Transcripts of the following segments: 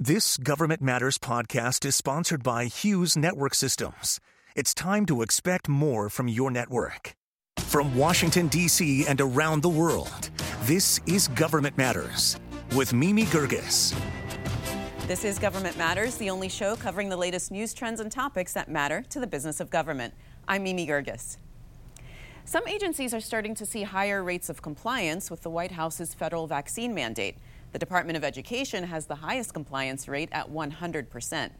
This Government Matters podcast is sponsored by Hughes Network Systems. It's time to expect more from your network. From Washington, D.C. and around the world, this is Government Matters with Mimi Geerges. This is Government Matters, the only show covering the latest news trends and topics that matter to the business of government. I'm Mimi Geerges. Some agencies are starting to see higher rates of compliance with the White House's federal vaccine mandate. The Department of Education has the highest compliance rate at 100%.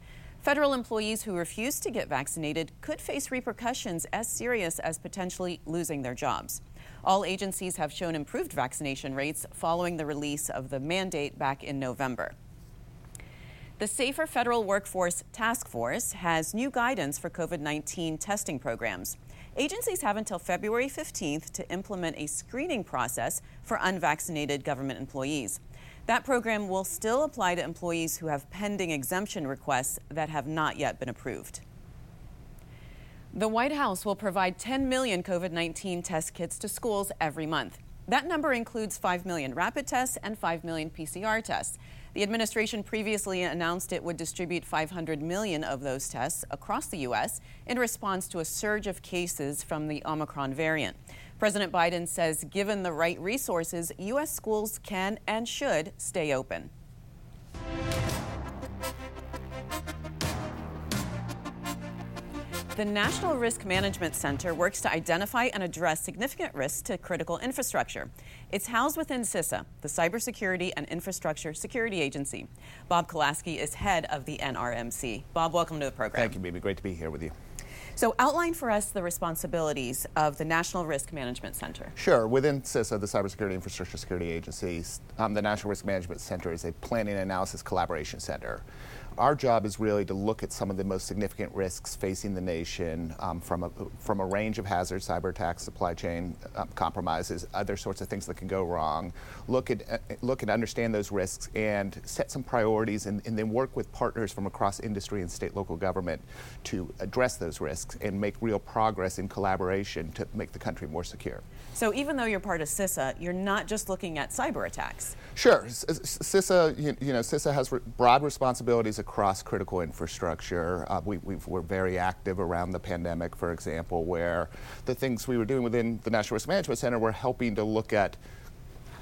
Federal employees who refuse to get vaccinated could face repercussions as serious as potentially losing their jobs. All agencies have shown improved vaccination rates following the release of the mandate back in November. The Safer Federal Workforce Task Force has new guidance for COVID 19 testing programs. Agencies have until February 15th to implement a screening process for unvaccinated government employees. That program will still apply to employees who have pending exemption requests that have not yet been approved. The White House will provide 10 million COVID 19 test kits to schools every month. That number includes 5 million rapid tests and 5 million PCR tests. The administration previously announced it would distribute 500 million of those tests across the U.S. in response to a surge of cases from the Omicron variant. President Biden says given the right resources, U.S. schools can and should stay open. The National Risk Management Center works to identify and address significant risks to critical infrastructure. It's housed within CISA, the Cybersecurity and Infrastructure Security Agency. Bob Kolasky is head of the NRMC. Bob, welcome to the program. Thank you, Mimi. Great to be here with you. So, outline for us the responsibilities of the National Risk Management Center. Sure. Within CISA, the Cybersecurity Infrastructure Security Agency, um, the National Risk Management Center is a planning analysis collaboration center our job is really to look at some of the most significant risks facing the nation um, from, a, from a range of hazards, cyber attacks, supply chain um, compromises, other sorts of things that can go wrong. Look at, uh, look and understand those risks and set some priorities and, and then work with partners from across industry and state local government to address those risks and make real progress in collaboration to make the country more secure. So even though you're part of CISA, you're not just looking at cyber attacks. Sure. CISA, you, you know, CISA has re- broad responsibilities across critical infrastructure. Uh, we, we were very active around the pandemic, for example, where the things we were doing within the National Risk Management Center were helping to look at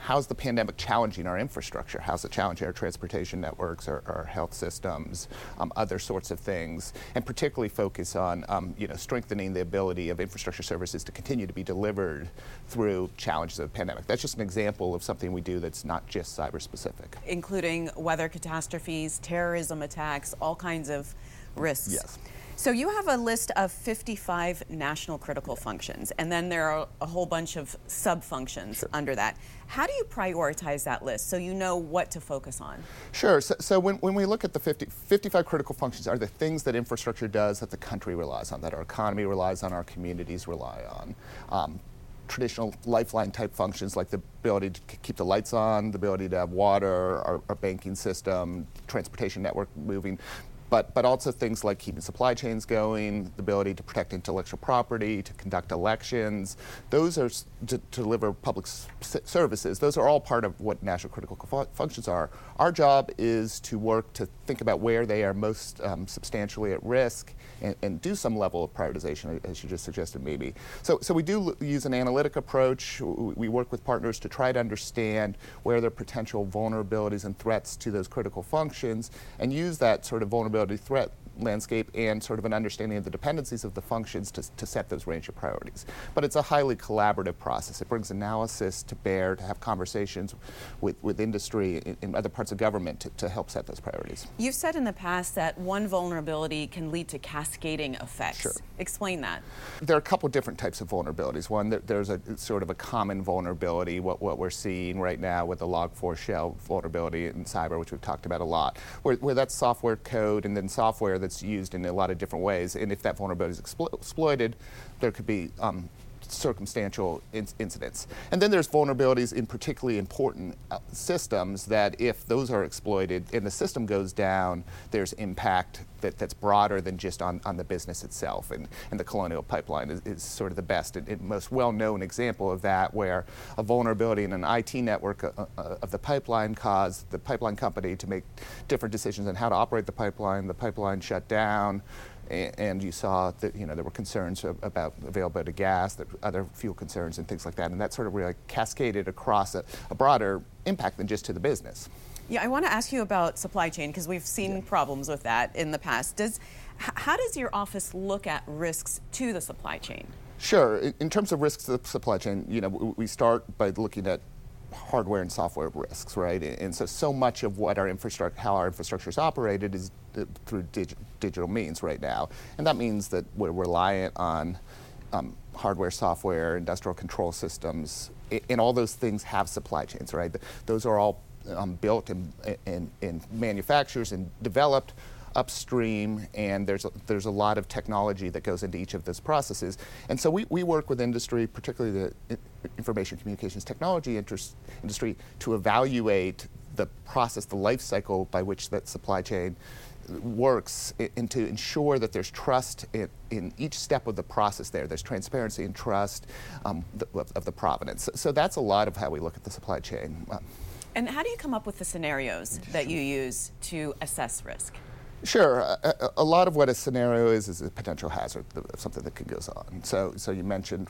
how's the pandemic challenging our infrastructure? How's it challenging our transportation networks, our, our health systems, um, other sorts of things, and particularly focus on um, you know strengthening the ability of infrastructure services to continue to be delivered through challenges of the pandemic. That's just an example of something we do that's not just cyber specific, including weather catastrophes, terrorism attacks, all kinds of risks. Yes. So you have a list of 55 national critical functions, and then there are a whole bunch of sub functions sure. under that. How do you prioritize that list so you know what to focus on? Sure. So, so when, when we look at the 50, 55 critical functions, are the things that infrastructure does that the country relies on, that our economy relies on, our communities rely on. Um, traditional lifeline type functions like the ability to keep the lights on, the ability to have water, our, our banking system, transportation network moving but, but also things like keeping supply chains going, the ability to protect intellectual property, to conduct elections. Those are to, to deliver public services. Those are all part of what national critical fu- functions are. Our job is to work to think about where they are most um, substantially at risk and, and, do some level of prioritization, as you just suggested, maybe. So, so we do l- use an analytic approach. We work with partners to try to understand where there are potential vulnerabilities and threats to those critical functions and use that sort of vulnerability threat landscape and sort of an understanding of the dependencies of the functions to, to set those range of priorities. But it's a highly collaborative process. It brings analysis to bear to have conversations with, with industry in, in other parts of government to, to help set those priorities. You've said in the past that one vulnerability can lead to cascading effects. Sure. Explain that. There are a couple different types of vulnerabilities. One, there's a sort of a common vulnerability, what, what we're seeing right now with the Log4Shell vulnerability in cyber, which we've talked about a lot, where, where that's software code and then software that that's used in a lot of different ways. And if that vulnerability is explo- exploited, there could be um, circumstantial in- incidents. And then there's vulnerabilities in particularly important uh, systems that if those are exploited and the system goes down, there's impact that, that's broader than just on, on the business itself. And, and the Colonial Pipeline is, is sort of the best and, and most well-known example of that, where a vulnerability in an IT network uh, uh, of the pipeline caused the pipeline company to make different decisions on how to operate the pipeline. The pipeline shut down and you saw that you know there were concerns about availability of gas, other fuel concerns, and things like that, and that sort of really cascaded across a, a broader impact than just to the business. Yeah, I want to ask you about supply chain because we've seen yeah. problems with that in the past. Does how does your office look at risks to the supply chain? Sure. In terms of risks to the supply chain, you know, we start by looking at hardware and software risks, right? And so, so much of what our infrastructure, how our infrastructure is operated, is uh, through dig- digital means right now, and that means that we're reliant on um, hardware, software, industrial control systems, and all those things have supply chains, right? Those are all um, built and, and, and manufacturers and developed upstream, and there's a, there's a lot of technology that goes into each of those processes. And so we, we work with industry, particularly the information communications technology interest, industry, to evaluate the process, the life cycle by which that supply chain works and to ensure that there's trust in, in, each step of the process there. There's transparency and trust um, of, of, the provenance. So that's a lot of how we look at the supply chain. And how do you come up with the scenarios that you use to assess risk? Sure. A, a, lot of what a scenario is is a potential hazard something that could go on. So, so you mentioned,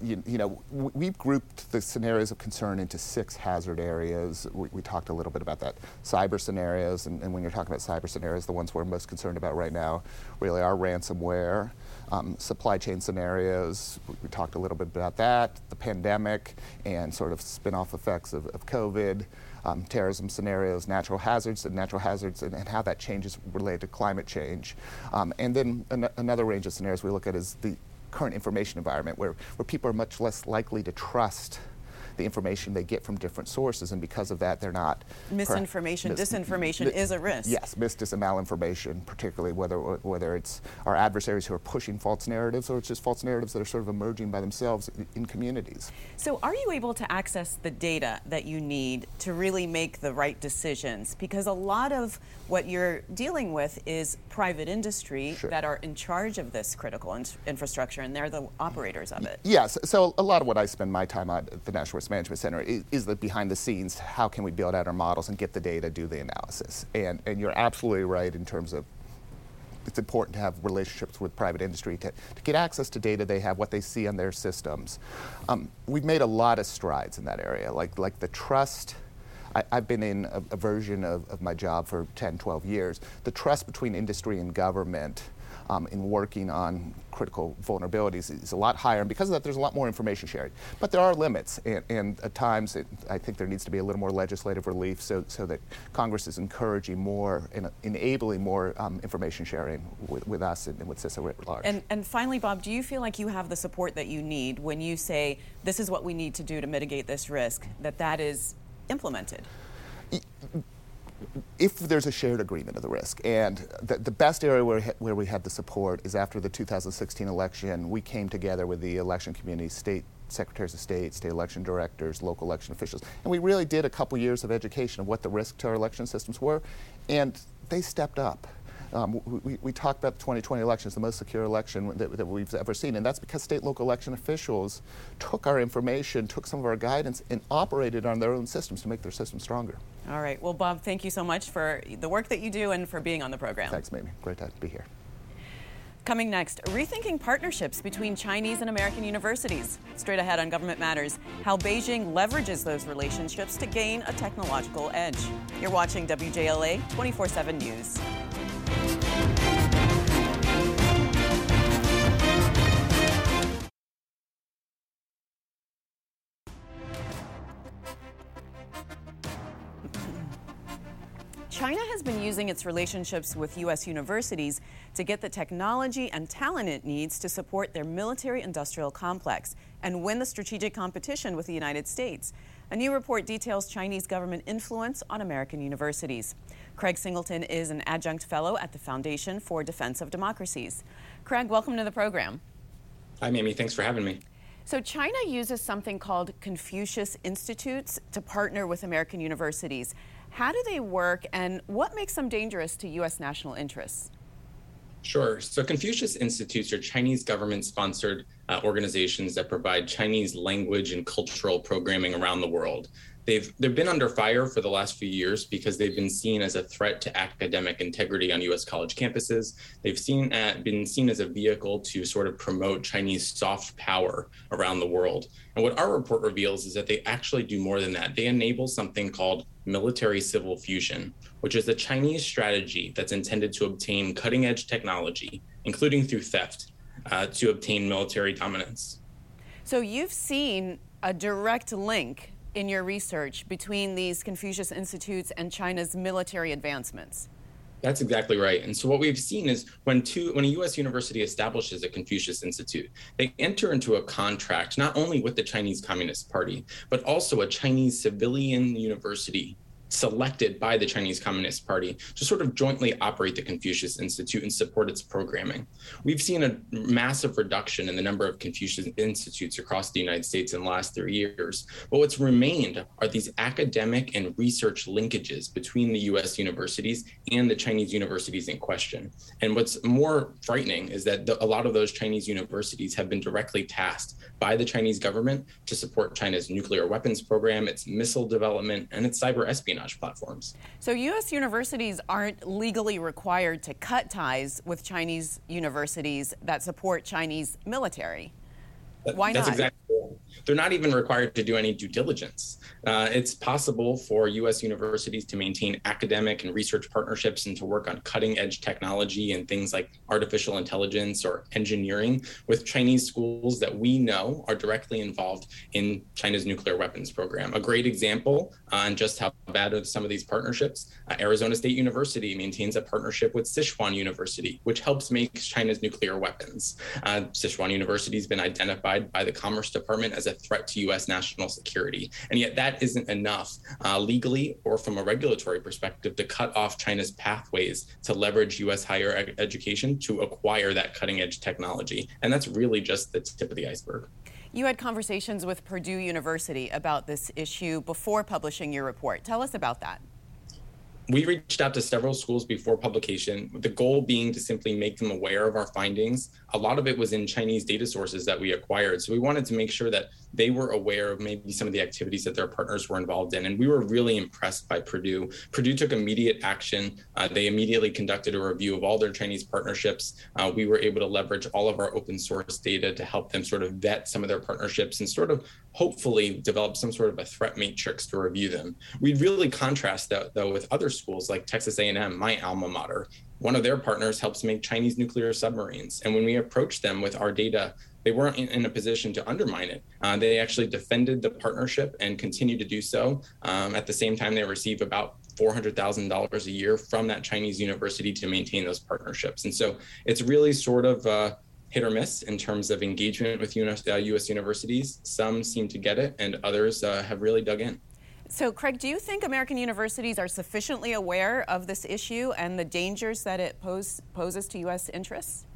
you, you know, we've grouped the scenarios of concern into six hazard areas. We, we talked a little bit about that. Cyber scenarios, and, and, when you're talking about cyber scenarios, the ones we're most concerned about right now really are ransomware. Um, supply chain scenarios, we, talked a little bit about that, the pandemic, and sort of spin off effects of, of COVID um, terrorism scenarios, natural hazards, and natural hazards, and, and, how that changes related to climate change. Um, and then an- another range of scenarios we look at is the current information environment, where, where people are much less likely to trust the information they get from different sources, and because of that, they're not. Misinformation, mis- disinformation mis- is a risk. Yes, mis, dis, and malinformation, particularly whether whether it's our adversaries who are pushing false narratives or it's just false narratives that are sort of emerging by themselves in, in communities. So, are you able to access the data that you need to really make the right decisions? Because a lot of what you're dealing with is private industry sure. that are in charge of this critical in- infrastructure, and they're the operators of it. Yes. So, a lot of what I spend my time on at the National Risk Management Center is, is, the behind the scenes. How can we build out our models and get the data, do the analysis? And, and you're absolutely right in terms of it's important to have relationships with private industry to, to get access to data they have, what they see on their systems. Um, we've made a lot of strides in that area, like, like the trust. I, have been in a, a version of, of, my job for 10, 12 years. The trust between industry and government um, in working on critical vulnerabilities is a lot higher. And because of that, there's a lot more information sharing. But there are limits, and, and at times it, I think there needs to be a little more legislative relief so, so that Congress is encouraging more and enabling more um, information sharing with, with us and, and with CISA at large. And, and finally, Bob, do you feel like you have the support that you need when you say this is what we need to do to mitigate this risk, that that is implemented? If there's a shared agreement of the risk. And the, the best area where, where we had the support is after the 2016 election, we came together with the election community, state secretaries of state, state election directors, local election officials, and we really did a couple years of education of what the risks to our election systems were, and they stepped up. Um, we, we talked about the 2020 election as the most secure election that, that, we've ever seen, and that's because state local election officials took our information, took some of our guidance, and operated on their own systems to make their systems stronger. All right. Well, Bob, thank you so much for the work that you do and for being on the program. Thanks, Mamie. Great to be here. Coming next, rethinking partnerships between Chinese and American universities. Straight ahead on Government Matters, how Beijing leverages those relationships to gain a technological edge. You're watching WJLA 24 7 News. China has been using its relationships with U.S. universities to get the technology and talent it needs to support their military industrial complex and win the strategic competition with the United States. A new report details Chinese government influence on American universities. Craig Singleton is an adjunct fellow at the Foundation for Defense of Democracies. Craig, welcome to the program. Hi, Mamie. Thanks for having me. So, China uses something called Confucius Institutes to partner with American universities. How do they work, and what makes them dangerous to U.S. national interests? Sure. So Confucius Institutes are Chinese government sponsored uh, organizations that provide Chinese language and cultural programming around the world. They've they've been under fire for the last few years because they've been seen as a threat to academic integrity on U.S. college campuses. They've seen at, uh, been seen as a vehicle to sort of promote Chinese soft power around the world. And what our report reveals is that they actually do more than that. They enable something called military civil fusion, which is a Chinese strategy that's intended to obtain cutting edge technology, including through theft, uh, to obtain military dominance. So you've seen a direct link in your research between these Confucius Institutes and China's military advancements? That's exactly right. And so what we've seen is when two when a US university establishes a Confucius Institute, they enter into a contract not only with the Chinese Communist Party, but also a Chinese civilian university selected by the Chinese Communist Party to sort of jointly operate the Confucius Institute and support its programming. We've seen a massive reduction in the number of Confucius Institutes across the United States in the last three years. But what's remained are these academic and research linkages between the US universities and the Chinese universities in question. And what's more frightening is that the, a lot of those Chinese universities have been directly tasked by the Chinese government to support China's nuclear weapons program, its missile development, and its cyber espionage platforms. So, U.S. universities aren't legally required to cut ties with Chinese universities that support Chinese military. Why That's not? Exactly they're not even required to do any due diligence. Uh, it's possible for US universities to maintain academic and research partnerships and to work on cutting edge technology and things like artificial intelligence or engineering with Chinese schools that we know are directly involved in China's nuclear weapons program. A great example on just how bad of some of these partnerships uh, Arizona State University maintains a partnership with Sichuan University, which helps make China's nuclear weapons. Uh, Sichuan University has been identified by the Commerce Department as a threat to U.S. national security. And yet, that isn't enough uh, legally or from a regulatory perspective to cut off China's pathways to leverage U.S. higher ed- education to acquire that cutting edge technology. And that's really just the tip of the iceberg. You had conversations with Purdue University about this issue before publishing your report. Tell us about that we reached out to several schools before publication, the goal being to simply make them aware of our findings. A lot of it was in Chinese data sources that we acquired. So we wanted to make sure that they were aware of maybe some of the activities that their partners were involved in. And we were really impressed by Purdue. Purdue took immediate action. Uh, they immediately conducted a review of all their Chinese partnerships. Uh, we were able to leverage all of our open source data to help them sort of vet some of their partnerships and sort of hopefully develop some sort of a threat matrix to review them. We'd really contrast that though with other schools like Texas A&M, my alma mater. One of their partners helps make Chinese nuclear submarines. And when we approached them with our data, they weren't in, a position to undermine it. Uh, they actually defended the partnership and continue to do so. Um, at the same time, they receive about $400,000 a year from that Chinese university to maintain those partnerships. And so it's really sort of uh, hit or miss in terms of engagement with US, uh, US universities. Some seem to get it, and others uh, have really dug in. So, Craig, do you think American universities are sufficiently aware of this issue and the dangers that it pose, poses to U.S. interests?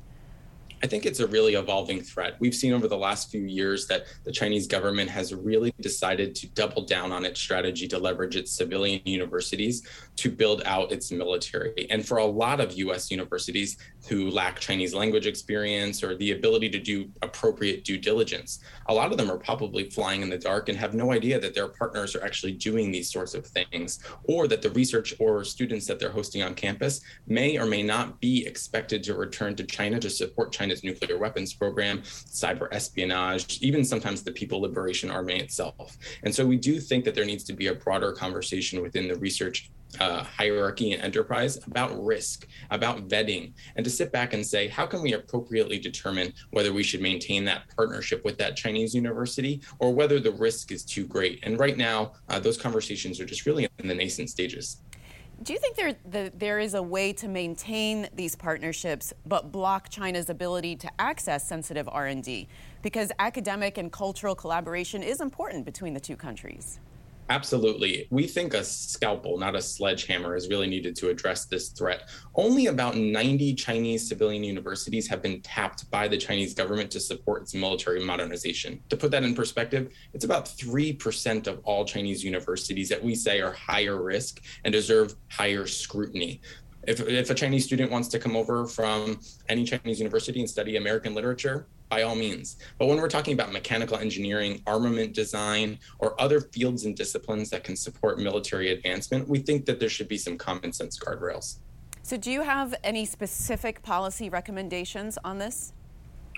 I think it's a really evolving threat. We've seen over the last few years that the Chinese government has really decided to double down on its strategy to leverage its civilian universities to build out its military. And for a lot of US universities who lack Chinese language experience or the ability to do appropriate due diligence, a lot of them are probably flying in the dark and have no idea that their partners are actually doing these sorts of things or that the research or students that they're hosting on campus may or may not be expected to return to China to support China China's nuclear weapons program, cyber espionage, even sometimes the People Liberation Army itself. And so we do think that there needs to be a broader conversation within the research uh, hierarchy and enterprise about risk, about vetting, and to sit back and say, how can we appropriately determine whether we should maintain that partnership with that Chinese university or whether the risk is too great? And right now, uh, those conversations are just really in the nascent stages. Do you think there, the, there is a way to maintain these partnerships but block China's ability to access sensitive R&D? Because academic and cultural collaboration is important between the two countries. Absolutely. We think a scalpel, not a sledgehammer, is really needed to address this threat. Only about 90 Chinese civilian universities have been tapped by the Chinese government to support its military modernization. To put that in perspective, it's about 3% of all Chinese universities that we say are higher risk and deserve higher scrutiny. If, if a Chinese student wants to come over from any Chinese university and study American literature, by all means. But when we're talking about mechanical engineering, armament design, or other fields and disciplines that can support military advancement, we think that there should be some common sense guardrails. So, do you have any specific policy recommendations on this?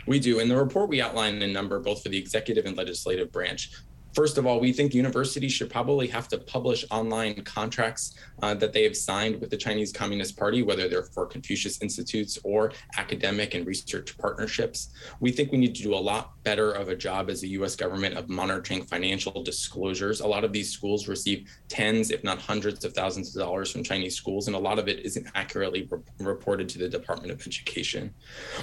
We do. In the report, we outline a number both for the executive and legislative branch. First of all, we think universities should probably have to publish online contracts uh, that they have signed with the Chinese Communist Party, whether they're for Confucius Institutes or academic and research partnerships. We think we need to do a lot better of a job as a US government of monitoring financial disclosures. A lot of these schools receive tens, if not hundreds of thousands of dollars from Chinese schools, and a lot of it isn't accurately re- reported to the Department of Education.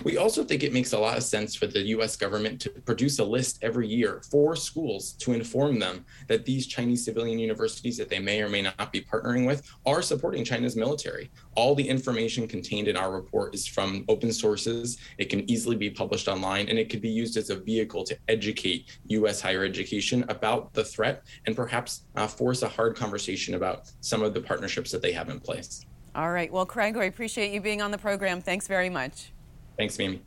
We also think it makes a lot of sense for the US government to produce a list every year for schools to inform them that these Chinese civilian universities that they may or may not be partnering with are supporting China's military. All the information contained in our report is from open sources. It can easily be published online and it could be used as a vehicle to educate U.S. higher education about the threat and perhaps uh, force a hard conversation about some of the partnerships that they have in place. All right. Well, Craig, I appreciate you being on the program. Thanks very much. Thanks, Mimi.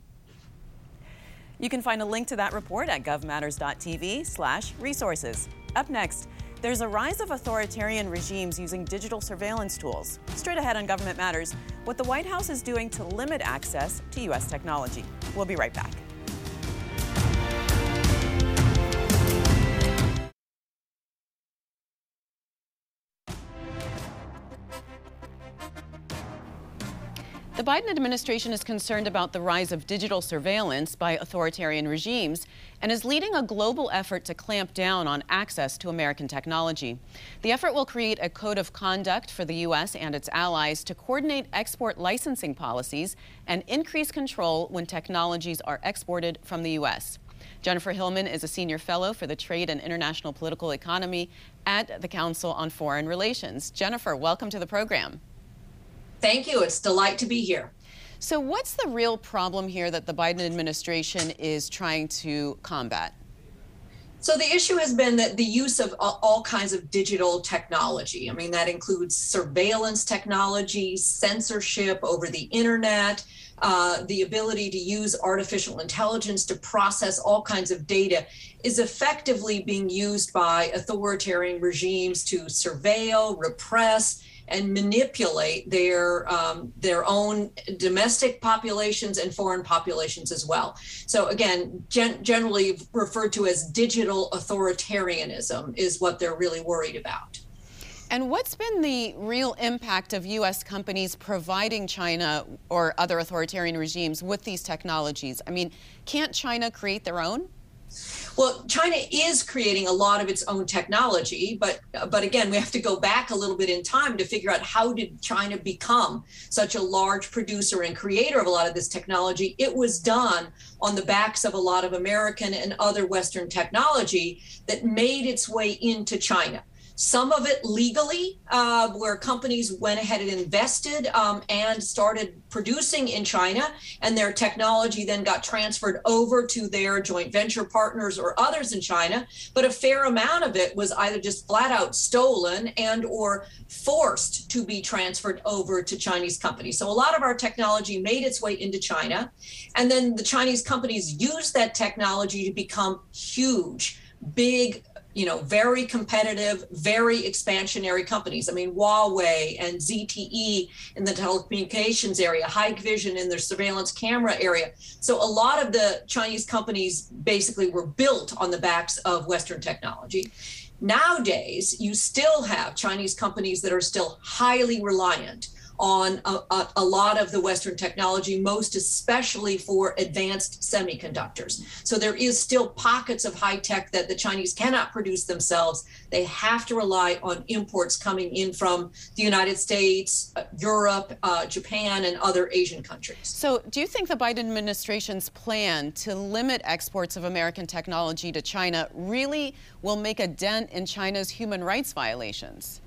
You can find a link to that report at govmatters.tv slash resources. Up next, there's a rise of authoritarian regimes using digital surveillance tools. Straight ahead on Government Matters, what the White House is doing to limit access to U.S. technology. We'll be right back. Biden administration is concerned about the rise of digital surveillance by authoritarian regimes and is leading a global effort to clamp down on access to American technology. The effort will create a code of conduct for the U.S. and its allies to coordinate export licensing policies and increase control when technologies are exported from the U.S. Jennifer Hillman is a senior fellow for the Trade and International Political Economy at the Council on Foreign Relations. Jennifer, welcome to the program. Thank you. It's delight to be here. So, what's the real problem here that the Biden administration is trying to combat? So the issue has been that the use of all kinds of digital technology. I mean, that includes surveillance technology, censorship over the internet, uh, the ability to use artificial intelligence to process all kinds of data is effectively being used by authoritarian regimes to surveil, repress, and manipulate their um, their own domestic populations and foreign populations as well. So again, gen- generally referred to as digital authoritarianism is what they're really worried about. And what's been the real impact of U.S. companies providing China or other authoritarian regimes with these technologies? I mean, can't China create their own? Well, China is creating a lot of its own technology, but but again, we have to go back a little bit in time to figure out how did China become such a large producer and creator of a lot of this technology. It was done on the backs of a lot of American and other Western technology that made its way into China some of it legally, uh, where companies went ahead and invested um, and started producing in China, and their technology then got transferred over to their joint venture partners or others in China. But a fair amount of it was either just flat out stolen and or forced to be transferred over to Chinese companies. So a lot of our technology made its way into China, and then the Chinese companies used that technology to become huge, big you know, very competitive, very expansionary companies. I mean, Huawei and ZTE in the telecommunications area, Hikvision in their surveillance camera area. So a lot of the Chinese companies basically were built on the backs of Western technology. Nowadays, you still have Chinese companies that are still highly reliant on a, a, a, lot of the Western technology, most especially for advanced semiconductors. So there is still pockets of high tech that the Chinese cannot produce themselves. They have to rely on imports coming in from the United States, uh, Europe, uh, Japan, and other Asian countries. So, do you think the Biden administration's plan to limit exports of American technology to China really will make a dent in China's human rights violations?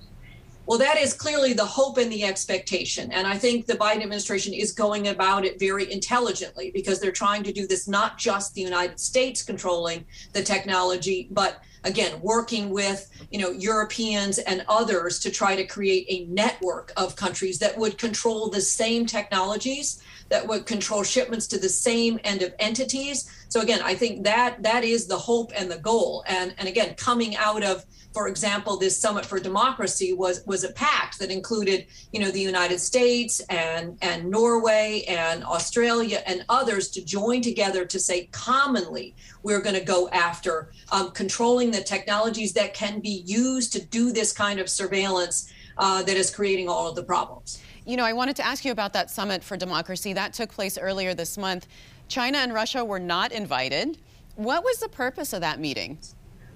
Well, that is clearly the hope and the expectation. And I think the Biden administration is going about it very intelligently because they're trying to do this not just the United States controlling the technology, but again, working with, you know, Europeans and others to try to create a network of countries that would control the same technologies that would control shipments to the same end of entities. So again, I think that that is the hope and the goal. And and again, coming out of for example, this Summit for Democracy was was a pact that included, you know, the United States and and Norway and Australia and others to join together to say commonly we're going to go after um, controlling the technologies that can be used to do this kind of surveillance uh, that is creating all of the problems. You know, I wanted to ask you about that Summit for Democracy that took place earlier this month. China and Russia were not invited. What was the purpose of that meeting?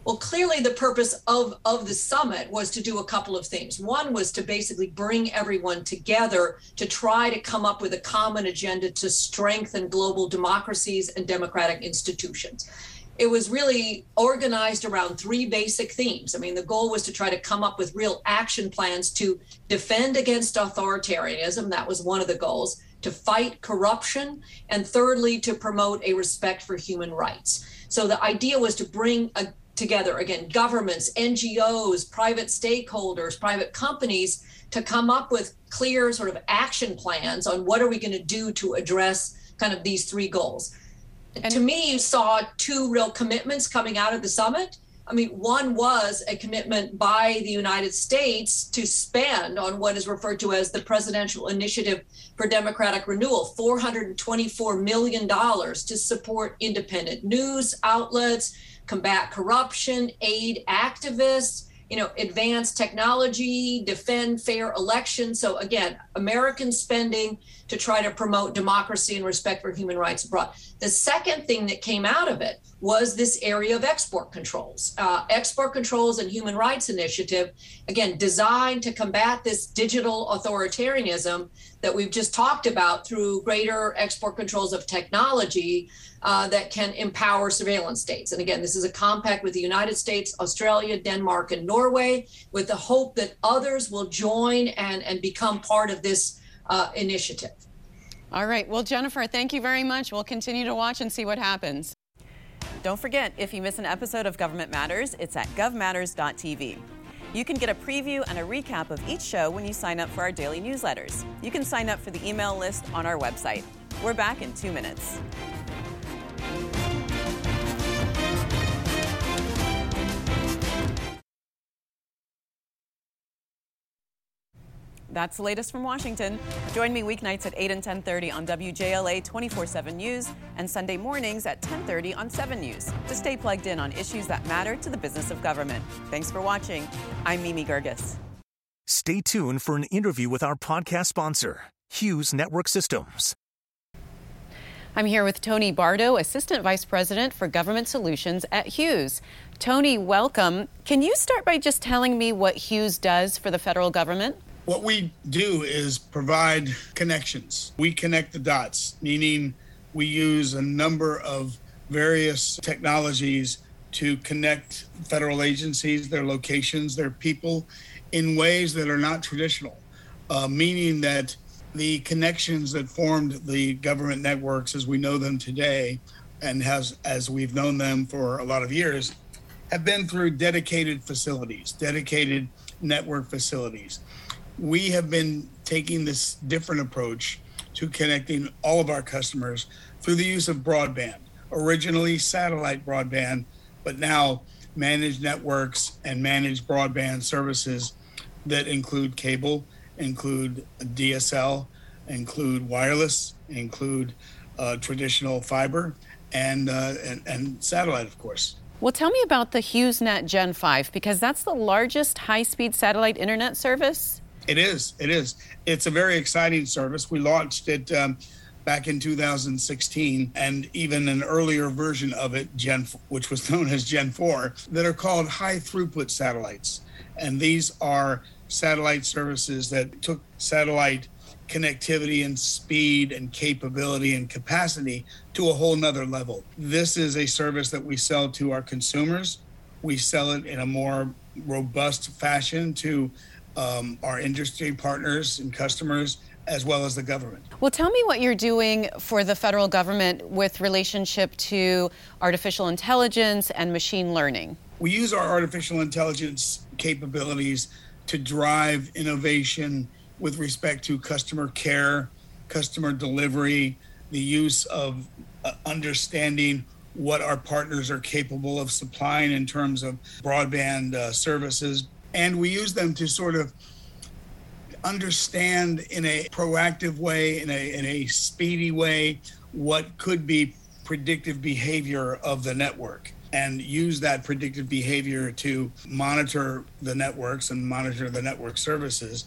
Well, clearly the purpose of, of the summit was to do a couple of things. One was to basically bring everyone together to try to come up with a common agenda to strengthen global democracies and democratic institutions. It was really organized around three basic themes. I mean, the goal was to try to come up with real action plans to defend against authoritarianism. That was one of the goals. To fight corruption. And thirdly, to promote a respect for human rights. So the idea was to bring a, together. Again governments ngos private stakeholders private companies to come up with clear sort of action plans on what are we going to do to address kind of these three goals. And to me you saw two real commitments coming out of the summit. I mean one was a commitment by the united states to spend on what is referred to as the presidential initiative for democratic renewal 424 million dollars to support independent news outlets combat corruption, aid activists, you know, advance technology, defend fair elections. So again, American spending to try to promote democracy and respect for human rights abroad. The second thing that came out of it was this area of export controls. Uh, export controls and human rights initiative, again, designed to combat this digital authoritarianism that we've just talked about through greater export controls of technology uh, that can empower surveillance states. And again, this is a compact with the United States, Australia, Denmark, and Norway, with the hope that others will join and, and become part of this uh, initiative. All right. Well, Jennifer, thank you very much. We'll continue to watch and see what happens. Don't forget, if you miss an episode of Government Matters, it's at govmatters.tv. You can get a preview and a recap of each show when you sign up for our daily newsletters. You can sign up for the email list on our website. We're back in two minutes. That's the latest from Washington. Join me weeknights at 8 and 10:30 on WJLA 24/7 News and Sunday mornings at 10:30 on 7 News to stay plugged in on issues that matter to the business of government. Thanks for watching. I'm Mimi Geerges. Stay tuned for an interview with our podcast sponsor, Hughes Network Systems. I'm here with Tony Bardo, Assistant Vice President for Government Solutions at Hughes. Tony, welcome. Can you start by just telling me what Hughes does for the federal government? What we do is provide connections. We connect the dots, meaning we use a number of various technologies to connect federal agencies, their locations, their people in ways that are not traditional, uh, meaning that the connections that formed the government networks as we know them today and has as we've known them for a lot of years have been through dedicated facilities, dedicated network facilities we have been taking this different approach to connecting all of our customers through the use of broadband. Originally satellite broadband, but now managed networks and managed broadband services that include cable, include DSL, include wireless, include uh, traditional fiber, and, uh, and and satellite, of course. Well, tell me about the HughesNet Gen 5 because that's the largest high-speed satellite internet service It is. It is. It's a very exciting service. We launched it um, back in 2016, and even an earlier version of it, Gen, which was known as Gen 4, that are called high throughput satellites. And these are satellite services that took satellite connectivity and speed and capability and capacity to a whole nother level. This is a service that we sell to our consumers. We sell it in a more robust fashion to um, our industry partners and customers as well as the government. Well, tell me what you're doing for the federal government with relationship to artificial intelligence and machine learning. We use our artificial intelligence capabilities to drive innovation with respect to customer care, customer delivery, the use of uh, understanding what our partners are capable of supplying in terms of broadband uh, services. And we use them to sort of understand in a proactive way, in a, in a speedy way, what could be predictive behavior of the network and use that predictive behavior to monitor the networks and monitor the network services.